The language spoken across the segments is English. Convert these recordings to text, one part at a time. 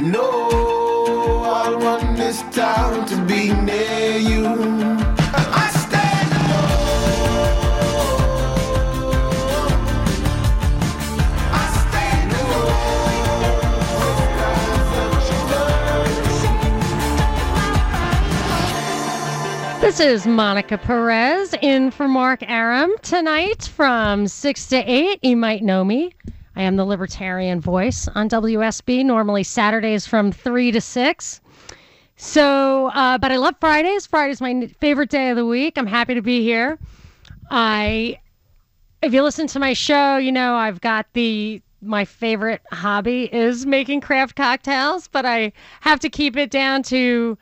No, I want this town to be near you. I stand alone. I stand alone. This is Monica Perez in for Mark Arum tonight from 6 to 8. You might know me. I am the Libertarian Voice on WSB, normally Saturdays from 3 to 6. So, uh, but I love Fridays. Friday's my favorite day of the week. I'm happy to be here. I, if you listen to my show, you know I've got the my favorite hobby is making craft cocktails, but I have to keep it down to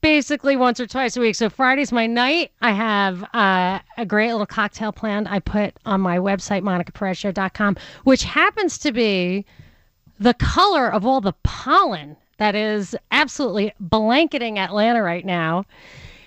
basically once or twice a week. So Friday's my night. I have uh, a great little cocktail planned. I put on my website, monicaperezshow.com, which happens to be the color of all the pollen that is absolutely blanketing Atlanta right now.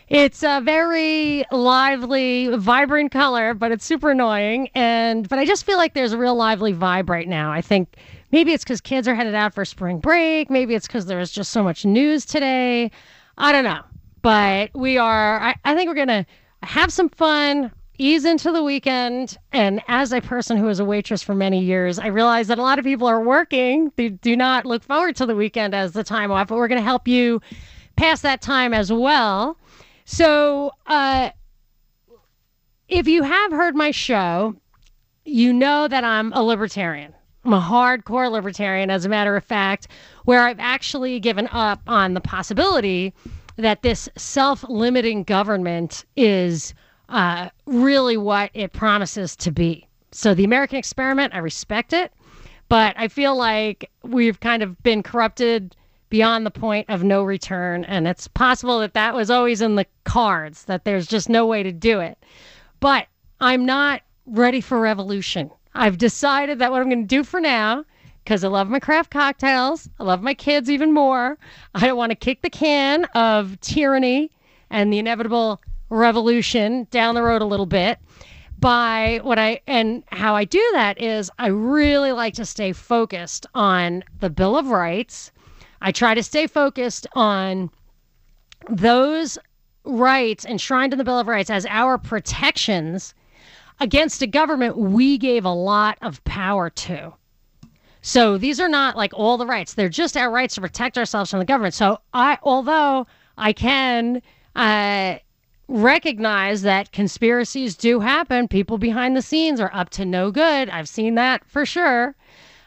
It's a very lively, vibrant color, but it's super annoying. And but I just feel like there's a real lively vibe right now. I think maybe it's because kids are headed out for spring break. Maybe it's because there's just so much news today. I don't know. But we are, I, I think we're going to have some fun, ease into the weekend. And as a person who was a waitress for many years, I realize that a lot of people are working. They do not look forward to the weekend as the time off, but we're going to help you pass that time as well. So, uh, if you have heard my show, you know that I'm a libertarian. I'm a hardcore libertarian, as a matter of fact, where I've actually given up on the possibility that this self limiting government is uh, really what it promises to be. So, the American experiment, I respect it, but I feel like we've kind of been corrupted beyond the point of no return. And it's possible that that was always in the cards, that there's just no way to do it. But I'm not ready for revolution. I've decided that what I'm going to do for now, because I love my craft cocktails, I love my kids even more. I don't want to kick the can of tyranny and the inevitable revolution down the road a little bit. By what I and how I do that is I really like to stay focused on the Bill of Rights. I try to stay focused on those rights enshrined in the Bill of Rights as our protections against a government we gave a lot of power to. So these are not like all the rights; they're just our rights to protect ourselves from the government. So I, although I can uh, recognize that conspiracies do happen, people behind the scenes are up to no good. I've seen that for sure.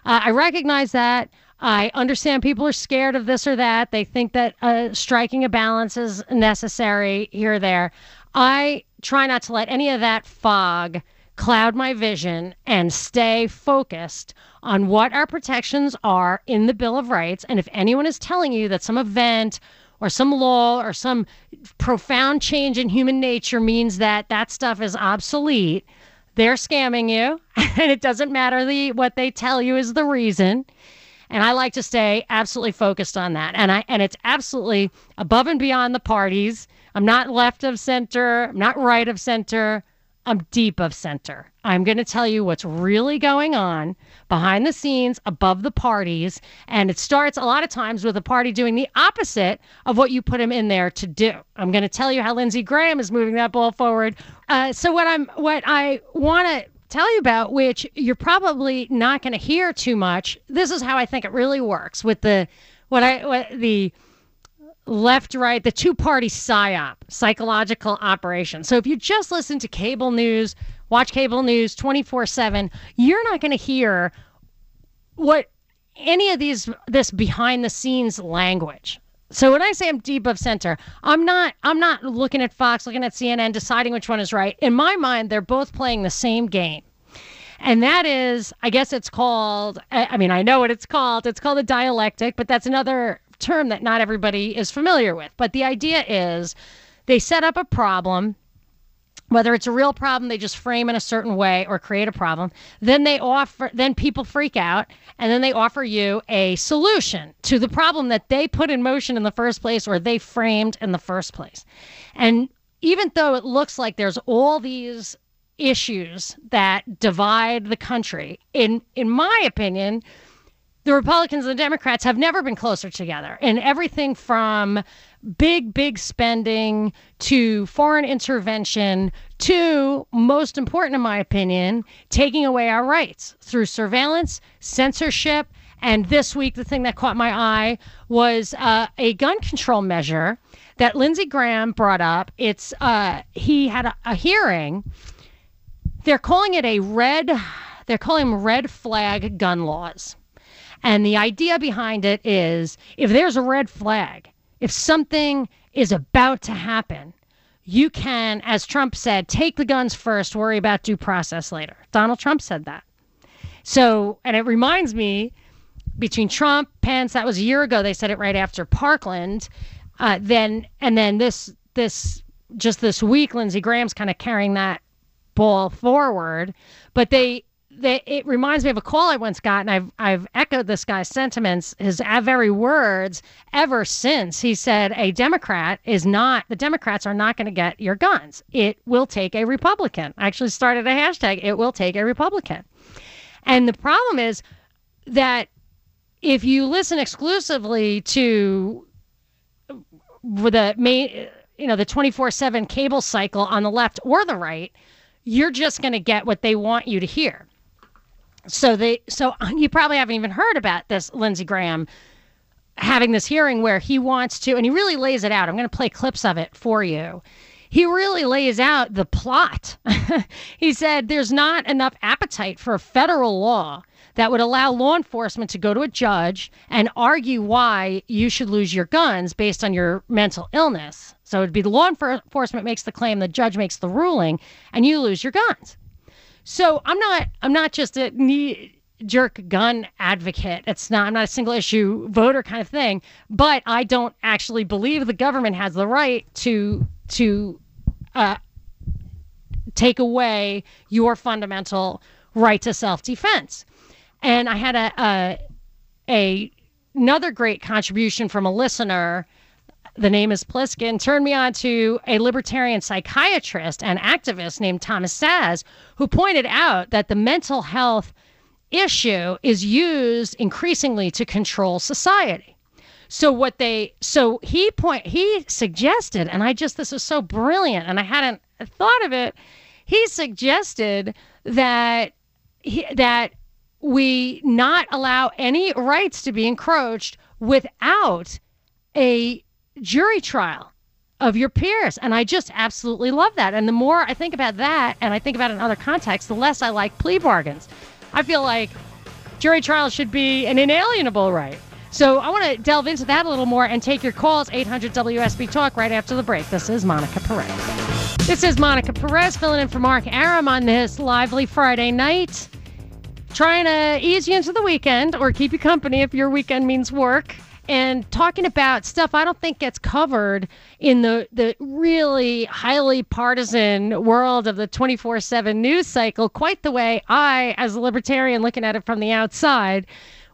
Uh, I recognize that. I understand people are scared of this or that. They think that uh, striking a balance is necessary here or there. I try not to let any of that fog cloud my vision and stay focused on what our protections are in the Bill of Rights. And if anyone is telling you that some event or some law or some profound change in human nature means that that stuff is obsolete, they're scamming you. And it doesn't matter the what they tell you is the reason and I like to stay absolutely focused on that. And I and it's absolutely above and beyond the parties. I'm not left of center, I'm not right of center. I'm deep of center. I'm going to tell you what's really going on behind the scenes, above the parties. And it starts a lot of times with a party doing the opposite of what you put him in there to do. I'm going to tell you how Lindsey Graham is moving that ball forward. Uh, so what I'm, what I want to tell you about, which you're probably not going to hear too much. This is how I think it really works with the, what I, what the, left right the two party psyop psychological operation so if you just listen to cable news watch cable news 24/7 you're not going to hear what any of these this behind the scenes language so when I say I'm deep of center, I'm not I'm not looking at Fox, looking at CNN, deciding which one is right. In my mind, they're both playing the same game. And that is, I guess it's called, I I mean, I know what it's called. It's called a dialectic, but that's another term that not everybody is familiar with. But the idea is they set up a problem whether it's a real problem they just frame in a certain way or create a problem then they offer then people freak out and then they offer you a solution to the problem that they put in motion in the first place or they framed in the first place and even though it looks like there's all these issues that divide the country in in my opinion the Republicans and the Democrats have never been closer together in everything from big, big spending to foreign intervention to, most important in my opinion, taking away our rights through surveillance, censorship, and this week, the thing that caught my eye was uh, a gun control measure that Lindsey Graham brought up. It's uh, he had a, a hearing. They're calling it a red. They're calling them red flag gun laws. And the idea behind it is if there's a red flag, if something is about to happen, you can, as Trump said, take the guns first, worry about due process later. Donald Trump said that. So, and it reminds me between Trump, Pence, that was a year ago. They said it right after Parkland. Uh, then, and then this, this, just this week, Lindsey Graham's kind of carrying that ball forward. But they, they, it reminds me of a call I once got, and I've I've echoed this guy's sentiments, his uh, very words ever since. He said a Democrat is not the Democrats are not going to get your guns. It will take a Republican. I actually started a hashtag. It will take a Republican. And the problem is that if you listen exclusively to uh, the main, uh, you know, the twenty four seven cable cycle on the left or the right, you're just going to get what they want you to hear so they so you probably haven't even heard about this Lindsey Graham having this hearing where he wants to and he really lays it out. I'm going to play clips of it for you. He really lays out the plot. he said there's not enough appetite for federal law that would allow law enforcement to go to a judge and argue why you should lose your guns based on your mental illness. So it'd be the law enforcement makes the claim, the judge makes the ruling, and you lose your guns. So I'm not I'm not just a knee jerk gun advocate. It's not I'm not a single issue voter kind of thing, but I don't actually believe the government has the right to to uh, take away your fundamental right to self defense. And I had a, a a another great contribution from a listener the name is Pliskin, turned me on to a libertarian psychiatrist and activist named Thomas Szasz, who pointed out that the mental health issue is used increasingly to control society. So what they so he point he suggested, and I just this is so brilliant, and I hadn't thought of it. He suggested that he, that we not allow any rights to be encroached without a jury trial of your peers. And I just absolutely love that. And the more I think about that and I think about it in other contexts, the less I like plea bargains. I feel like jury trials should be an inalienable right. So I want to delve into that a little more and take your calls 800 WSB Talk right after the break. This is Monica Perez. This is Monica Perez filling in for Mark Arum on this lively Friday night. Trying to ease you into the weekend or keep you company if your weekend means work and talking about stuff I don't think gets covered in the, the really highly partisan world of the 24 7 news cycle, quite the way I, as a libertarian looking at it from the outside,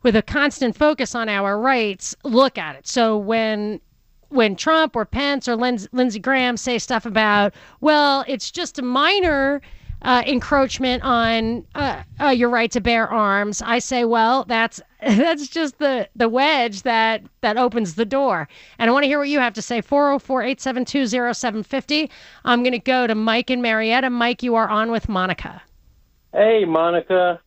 with a constant focus on our rights, look at it. So when when Trump or Pence or Lindsey Graham say stuff about, well, it's just a minor uh, encroachment on uh, uh, your right to bear arms, I say, well, that's that's just the the wedge that that opens the door. And I want to hear what you have to say. 404-872-0750. I'm going to go to Mike and Marietta. Mike, you are on with Monica. Hey, Monica.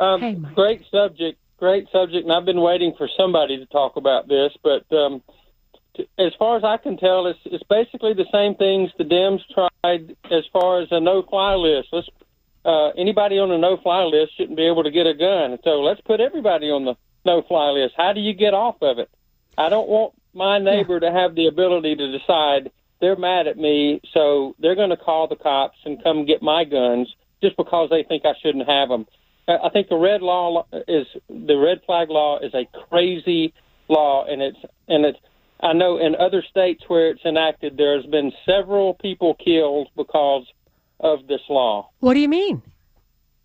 Um, hey, Mike. Great subject. Great subject. And I've been waiting for somebody to talk about this, but. Um, as far as I can tell, it's it's basically the same things the Dems tried as far as a no-fly list. Let's uh, anybody on a no-fly list shouldn't be able to get a gun. So let's put everybody on the no-fly list. How do you get off of it? I don't want my neighbor yeah. to have the ability to decide they're mad at me, so they're going to call the cops and come get my guns just because they think I shouldn't have them. I think the red law is the red flag law is a crazy law, and it's and it's. I know in other states where it's enacted, there's been several people killed because of this law. What do you mean?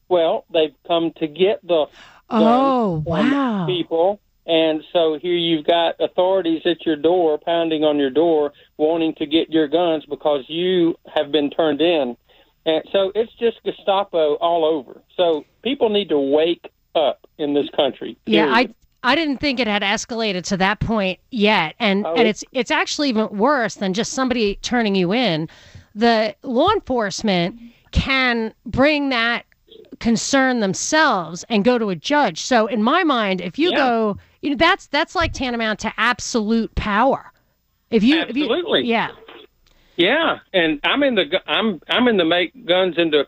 Well, they've come to get the Oh, wow. people, and so here you've got authorities at your door, pounding on your door, wanting to get your guns because you have been turned in. And so it's just Gestapo all over. So people need to wake up in this country. Yeah, I period. I didn't think it had escalated to that point yet, and Oh, and it's it's actually even worse than just somebody turning you in. The law enforcement can bring that concern themselves and go to a judge. So in my mind, if you Yeah. go, you know, that's that's like tantamount to absolute power. If you, if you Absolutely. yeah, Yeah, and I'm in the I'm I'm in the make guns into.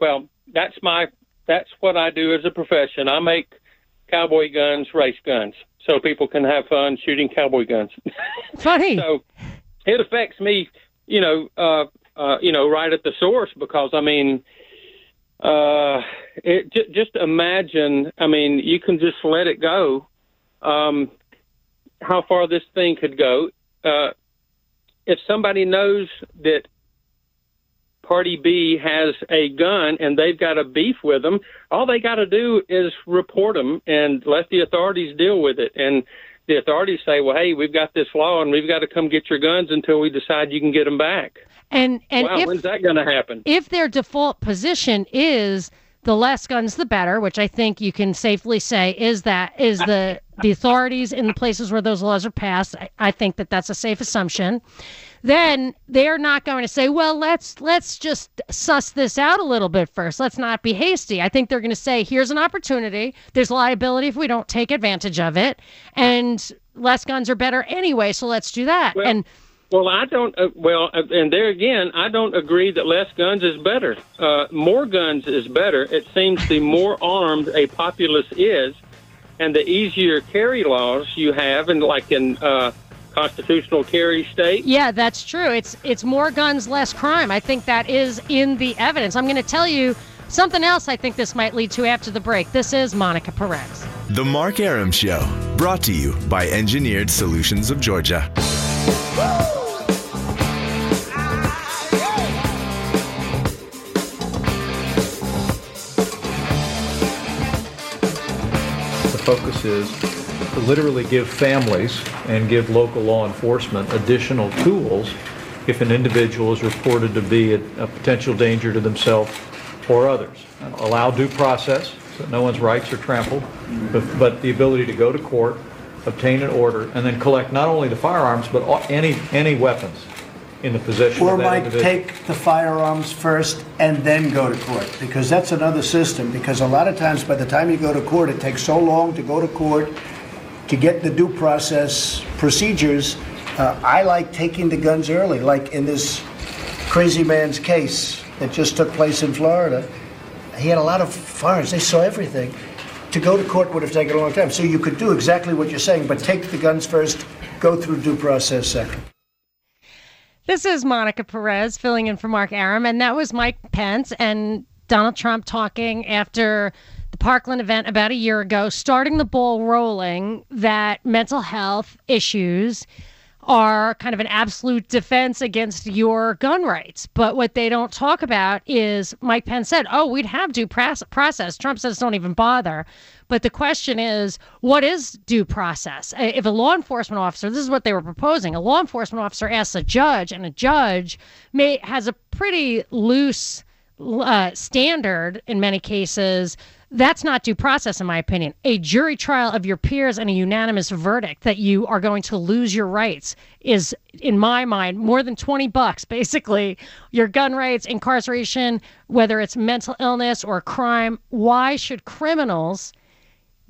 Well, that's my that's what I do as a profession. I make cowboy guns, race guns, so people can have fun shooting cowboy guns. funny. so it affects me, you know, uh, uh, you know, right at the source because I mean, uh, it j- just imagine. I mean, you can just let it go. Um, how far this thing could go. Uh, if somebody knows that Party B has a gun and they've got a beef with them, all they got to do is report them and let the authorities deal with it. And the authorities say, "Well, hey, we've got this law and we've got to come get your guns until we decide you can get them back." and and wow, if when's that going to happen? if their default position is the less guns the better, which I think you can safely say is that is the the authorities in the places where those laws are passed. I, I think that that's a safe assumption. Then they're not going to say, "Well, let's let's just suss this out a little bit first. Let's not be hasty." I think they're going to say, "Here's an opportunity. There's liability if we don't take advantage of it, and less guns are better anyway. So let's do that." Well, and Well, I don't. Uh, well, uh, and there again, I don't agree that less guns is better. Uh, more guns is better. It seems the more armed a populace is, and the easier carry laws you have, and like in uh, constitutional carry state. Yeah, that's true. It's it's more guns, less crime. I think that is in the evidence. I'm going to tell you something else. I think this might lead to after the break. This is Monica Perez. The Mark Arum Show, brought to you by Engineered Solutions of Georgia. The focus is to literally give families and give local law enforcement additional tools if an individual is reported to be a, a potential danger to themselves or others. Allow due process, so no one's rights are trampled, but, but the ability to go to court, obtain an order, and then collect not only the firearms, but all- any, any weapons in the possession Or of that might individual. take the firearms first and then go to court, because that's another system, because a lot of times, by the time you go to court, it takes so long to go to court, to get the due process procedures. Uh, I like taking the guns early, like in this crazy man's case that just took place in Florida. He had a lot of firearms, they saw everything. To go to court would have taken a long time, so you could do exactly what you're saying, but take the guns first, go through due process second. This is Monica Perez filling in for Mark Arum, and that was Mike Pence and Donald Trump talking after Parkland event about a year ago, starting the ball rolling that mental health issues are kind of an absolute defense against your gun rights. But what they don't talk about is Mike Pence said, oh, we'd have due process. Trump says don't even bother. But the question is, what is due process? If a law enforcement officer, this is what they were proposing, a law enforcement officer asks a judge, and a judge may has a pretty loose uh, standard in many cases. That's not due process, in my opinion. A jury trial of your peers and a unanimous verdict that you are going to lose your rights is, in my mind, more than 20 bucks, basically. Your gun rights, incarceration, whether it's mental illness or crime. Why should criminals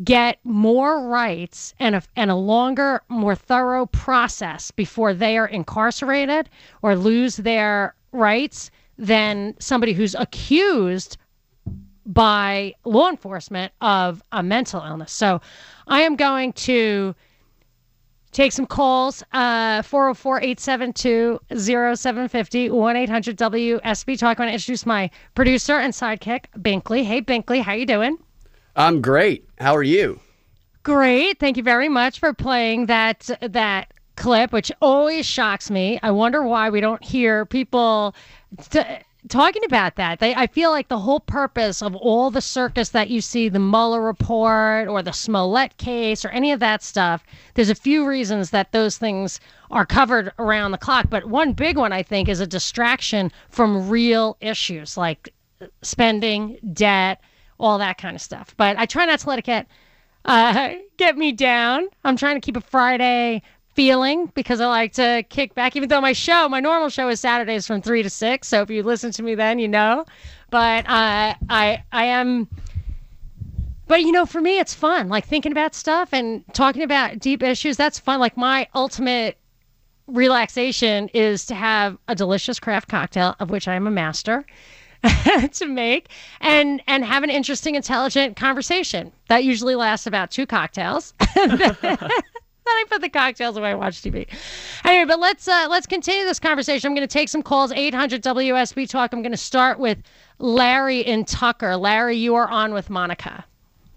get more rights and a, and a longer, more thorough process before they are incarcerated or lose their rights than somebody who's accused by law enforcement of a mental illness. So I am going to take some calls uh 404-872-0750 1-800-WSB talk. I want to introduce my producer and sidekick Binkley. Hey Binkley, how you doing? I'm great. How are you? Great. Thank you very much for playing that that clip, which always shocks me. I wonder why we don't hear people t- talking about that. They, I feel like the whole purpose of all the circus that you see, the Mueller report or the Smollett case or any of that stuff, there's a few reasons that those things are covered around the clock. But one big one, I think, is a distraction from real issues like spending, debt, all that kind of stuff. But I try not to let it get uh, get me down. I'm trying to keep a Friday feeling because I like to kick back, even though my show, my normal show is Saturdays from three to six. So if you listen to me then, you know. But uh, I I am. But you know, for me, it's fun. Like thinking about stuff and talking about deep issues. That's fun. Like my ultimate relaxation is to have a delicious craft cocktail, of which I am a master. to make and and have an interesting intelligent conversation that usually lasts about two cocktails I put the cocktails away and watch TV. Anyway, but let's uh, let's continue this conversation. I'm going to take some calls. 800 WSB Talk. I'm going to start with Larry in Tucker. Larry, you are on with Monica.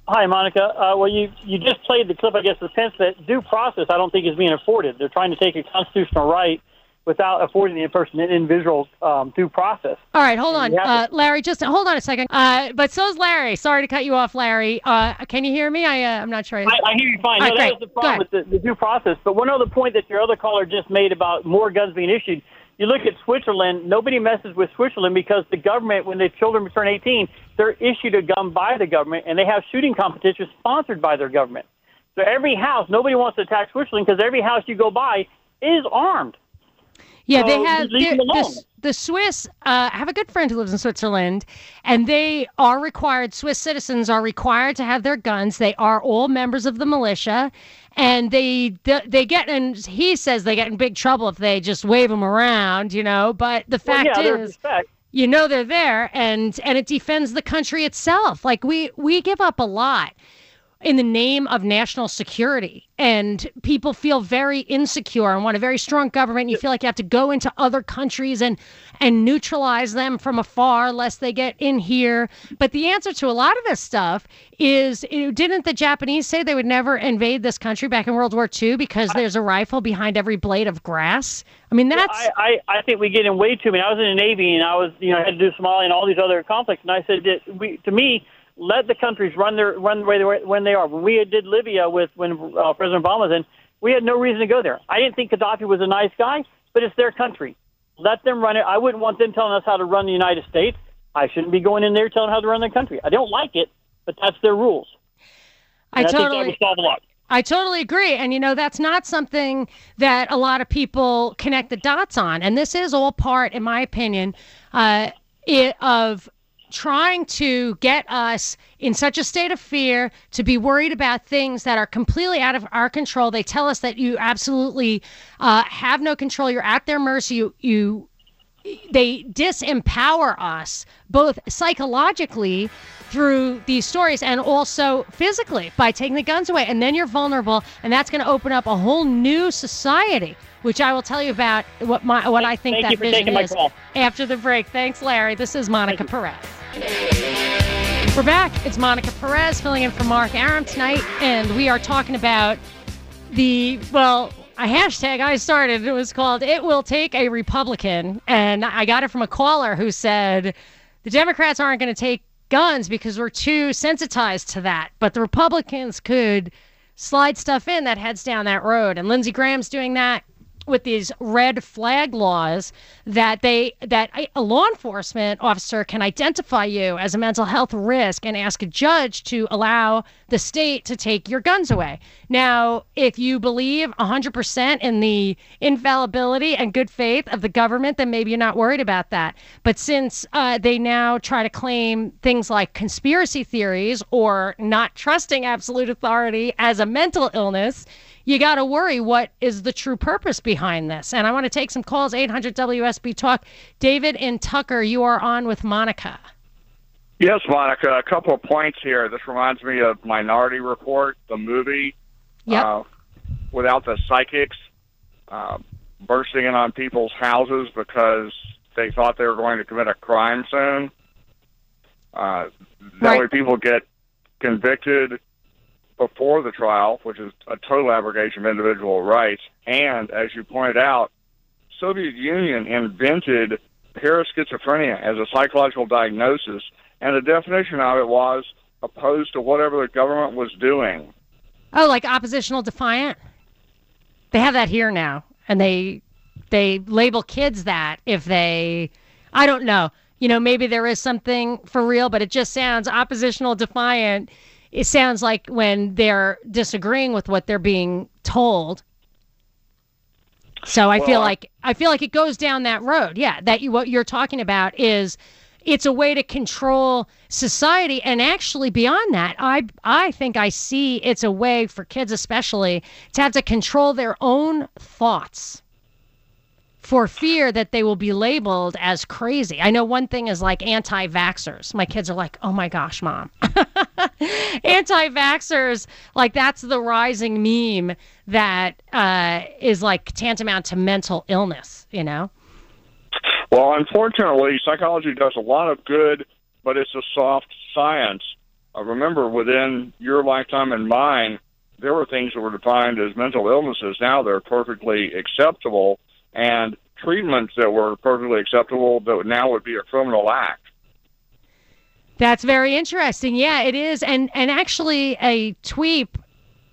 Hi, Monica. Uh, well, you you just played the clip, I guess, the sense that due process I don't think is being afforded. They're trying to take a constitutional right without affording the in person an individual um, due process. All right, hold on, uh, Larry. Just hold on a second. Uh, but so's Larry. Sorry to cut you off, Larry. Uh, can you hear me? I uh, I'm not sure. I, I, I hear you fine. no, right, that was the problem with the, the due process. But one other point that your other caller just made about more guns being issued. You look at Switzerland. Nobody messes with Switzerland because the government, when the children turn 18, they're issued a gun by the government, and they have shooting competitions sponsored by their government. So every house, nobody wants to attack Switzerland because every house you go by is armed. Yeah, So they have leave them the, the, Swiss. Uh, I have a good friend who lives in Switzerland, and they are required. Swiss citizens are required to have their guns. They are all members of the militia, and they they get and he says they get in big trouble if they just wave them around, you know. But the Well, fact yeah, is, you know they're there and and it defends the country itself like we we give up a lot in the name of national security. And people feel very insecure and want a very strong government. And you feel like you have to go into other countries and and neutralize them from afar lest they get in here. But the answer to a lot of this stuff is didn't the japanese say they would never invade this country back in world war ii because there's a rifle behind every blade of grass? I mean that's I, I, I think we get in way too many. I was in the Navy and I was, you know, I had to do Somalia and all these other conflicts. And I said that we, to me, let the countries run their run the way they were, when they are. When we did Libya with when uh, President Obama was in, we had no reason to go there. I didn't think Gaddafi was a nice guy, but it's their country. Let them run it. I wouldn't want them telling us how to run the United States. I shouldn't be going in there telling how to run their country. I don't like it, but that's their rules. I I, totally would solve a lot. I totally agree. And, you know, that's not something that a lot of people connect the dots on. And this is all part, in my opinion, uh, it, of trying to get us in such a state of fear to be worried about things that are completely out of our control. They tell us that you absolutely uh, have no control. You're at their mercy. You, you they disempower us both psychologically through these stories and also physically by taking the guns away and then you're vulnerable and that's going to open up a whole new society which I will tell you about what my what I think Thank that vision is after the break. Thanks, Larry. This is Monica Perez. We're back. It's Monica Perez filling in for Mark Arum tonight, and we are talking about the well a hashtag I started. It was called "It Will Take a Republican," and I got it from a caller who said the Democrats aren't going to take guns because we're too sensitized to that, but the Republicans could slide stuff in that heads down that road. And Lindsey Graham's doing that with these red flag laws that they that a law enforcement officer can identify you as a mental health risk and ask a judge to allow the state to take your guns away. Now, if you believe 100% in the infallibility and good faith of the government, then maybe you're not worried about that. But since uh, they now try to claim things like conspiracy theories or not trusting absolute authority as a mental illness, you got to worry what is the true purpose behind this. And I want to take some calls 800 WSB Talk. David in Tucker, you are on with Monica. Yes, Monica. A couple of points here. This reminds me of Minority Report, the movie. Yep. Uh, without the psychics uh, bursting in on people's houses because they thought they were going to commit a crime soon. Uh, that Right. way, people get convicted before the trial, which is a total abrogation of individual rights. And as you pointed out, Soviet Union invented paraschizophrenia as a psychological diagnosis, and the definition of it was opposed to whatever the government was doing. Oh, like oppositional defiant? They have that here now. And they they label kids that if they I don't know. You know, maybe there is something for real, but it just sounds oppositional defiant. It sounds like when they're disagreeing with what they're being told. So I Well, feel like I feel like it goes down that road. Yeah, that you what you're talking about is it's a way to control society and actually beyond that i i think i see it's a way for kids especially to have to control their own thoughts for fear that they will be labeled as crazy. I know one thing is like anti-vaxxers. My kids are like oh my gosh mom. Anti-vaxxers like that's the rising meme that uh, is like tantamount to mental illness you know? Well, unfortunately, psychology does a lot of good, but it's a soft science. Uh, remember, within your lifetime and mine, there were things that were defined as mental illnesses. Now they're perfectly acceptable, and treatments that were perfectly acceptable that now would be a criminal act. That's very interesting. Yeah, it is. And and actually a tweet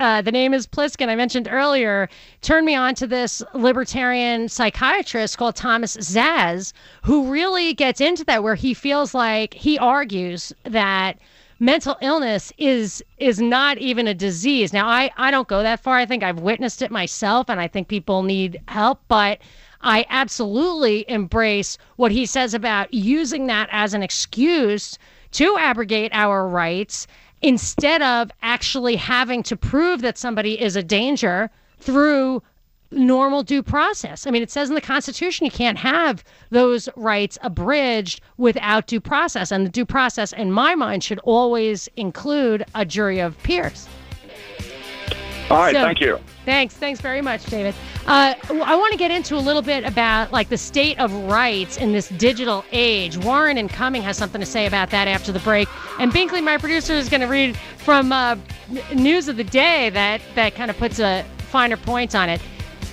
uh, the name is Pliskin, I mentioned earlier, turned me on to this libertarian psychiatrist called Thomas Szasz, who really gets into that, where he feels like he argues that mental illness is is not even a disease. Now, I, I don't go that far. I think I've witnessed it myself, and I think people need help, but I absolutely embrace what he says about using that as an excuse to abrogate our rights instead of actually having to prove that somebody is a danger through normal due process. I mean, it says in the Constitution you can't have those rights abridged without due process. And the due process, in my mind, should always include a jury of peers. All right, So- thank you. Thanks. Thanks very much, David. Uh, I want to get into a little bit about like the state of rights in this digital age. Warren and Cumming has something to say about that after the break. And Binkley, my producer, is going to read from uh, news of the day that that kind of puts a finer point on it.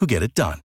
who get it done.